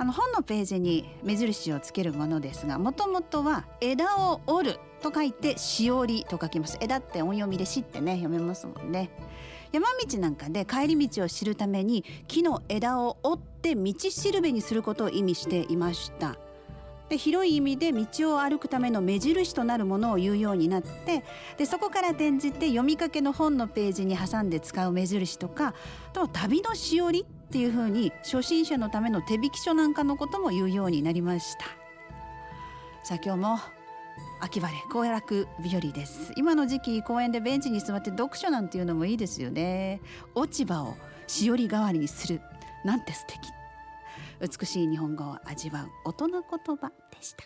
あの本のページに目印をつけるものですがもともとは枝を折ると書いてしおりと書きます。枝って音読みでしってね読めますもんね。山道なんかで帰り道を知るために木の枝を折って道しるべにすることを意味していました。で広い意味で道を歩くための目印となるものを言うようになってでそこから転じて読みかけの本のページに挟んで使う目印とかあと旅のしおりっていうふうに初心者のための手引き書なんかのことも言うようになりました。さあ今日も秋晴れ行楽日和です。今の時期公園でベンチに座って読書なんていうのもいいですよね。落ち葉をしおり代わりにする。なんて素敵。美しい日本語を味わう大人言葉でした。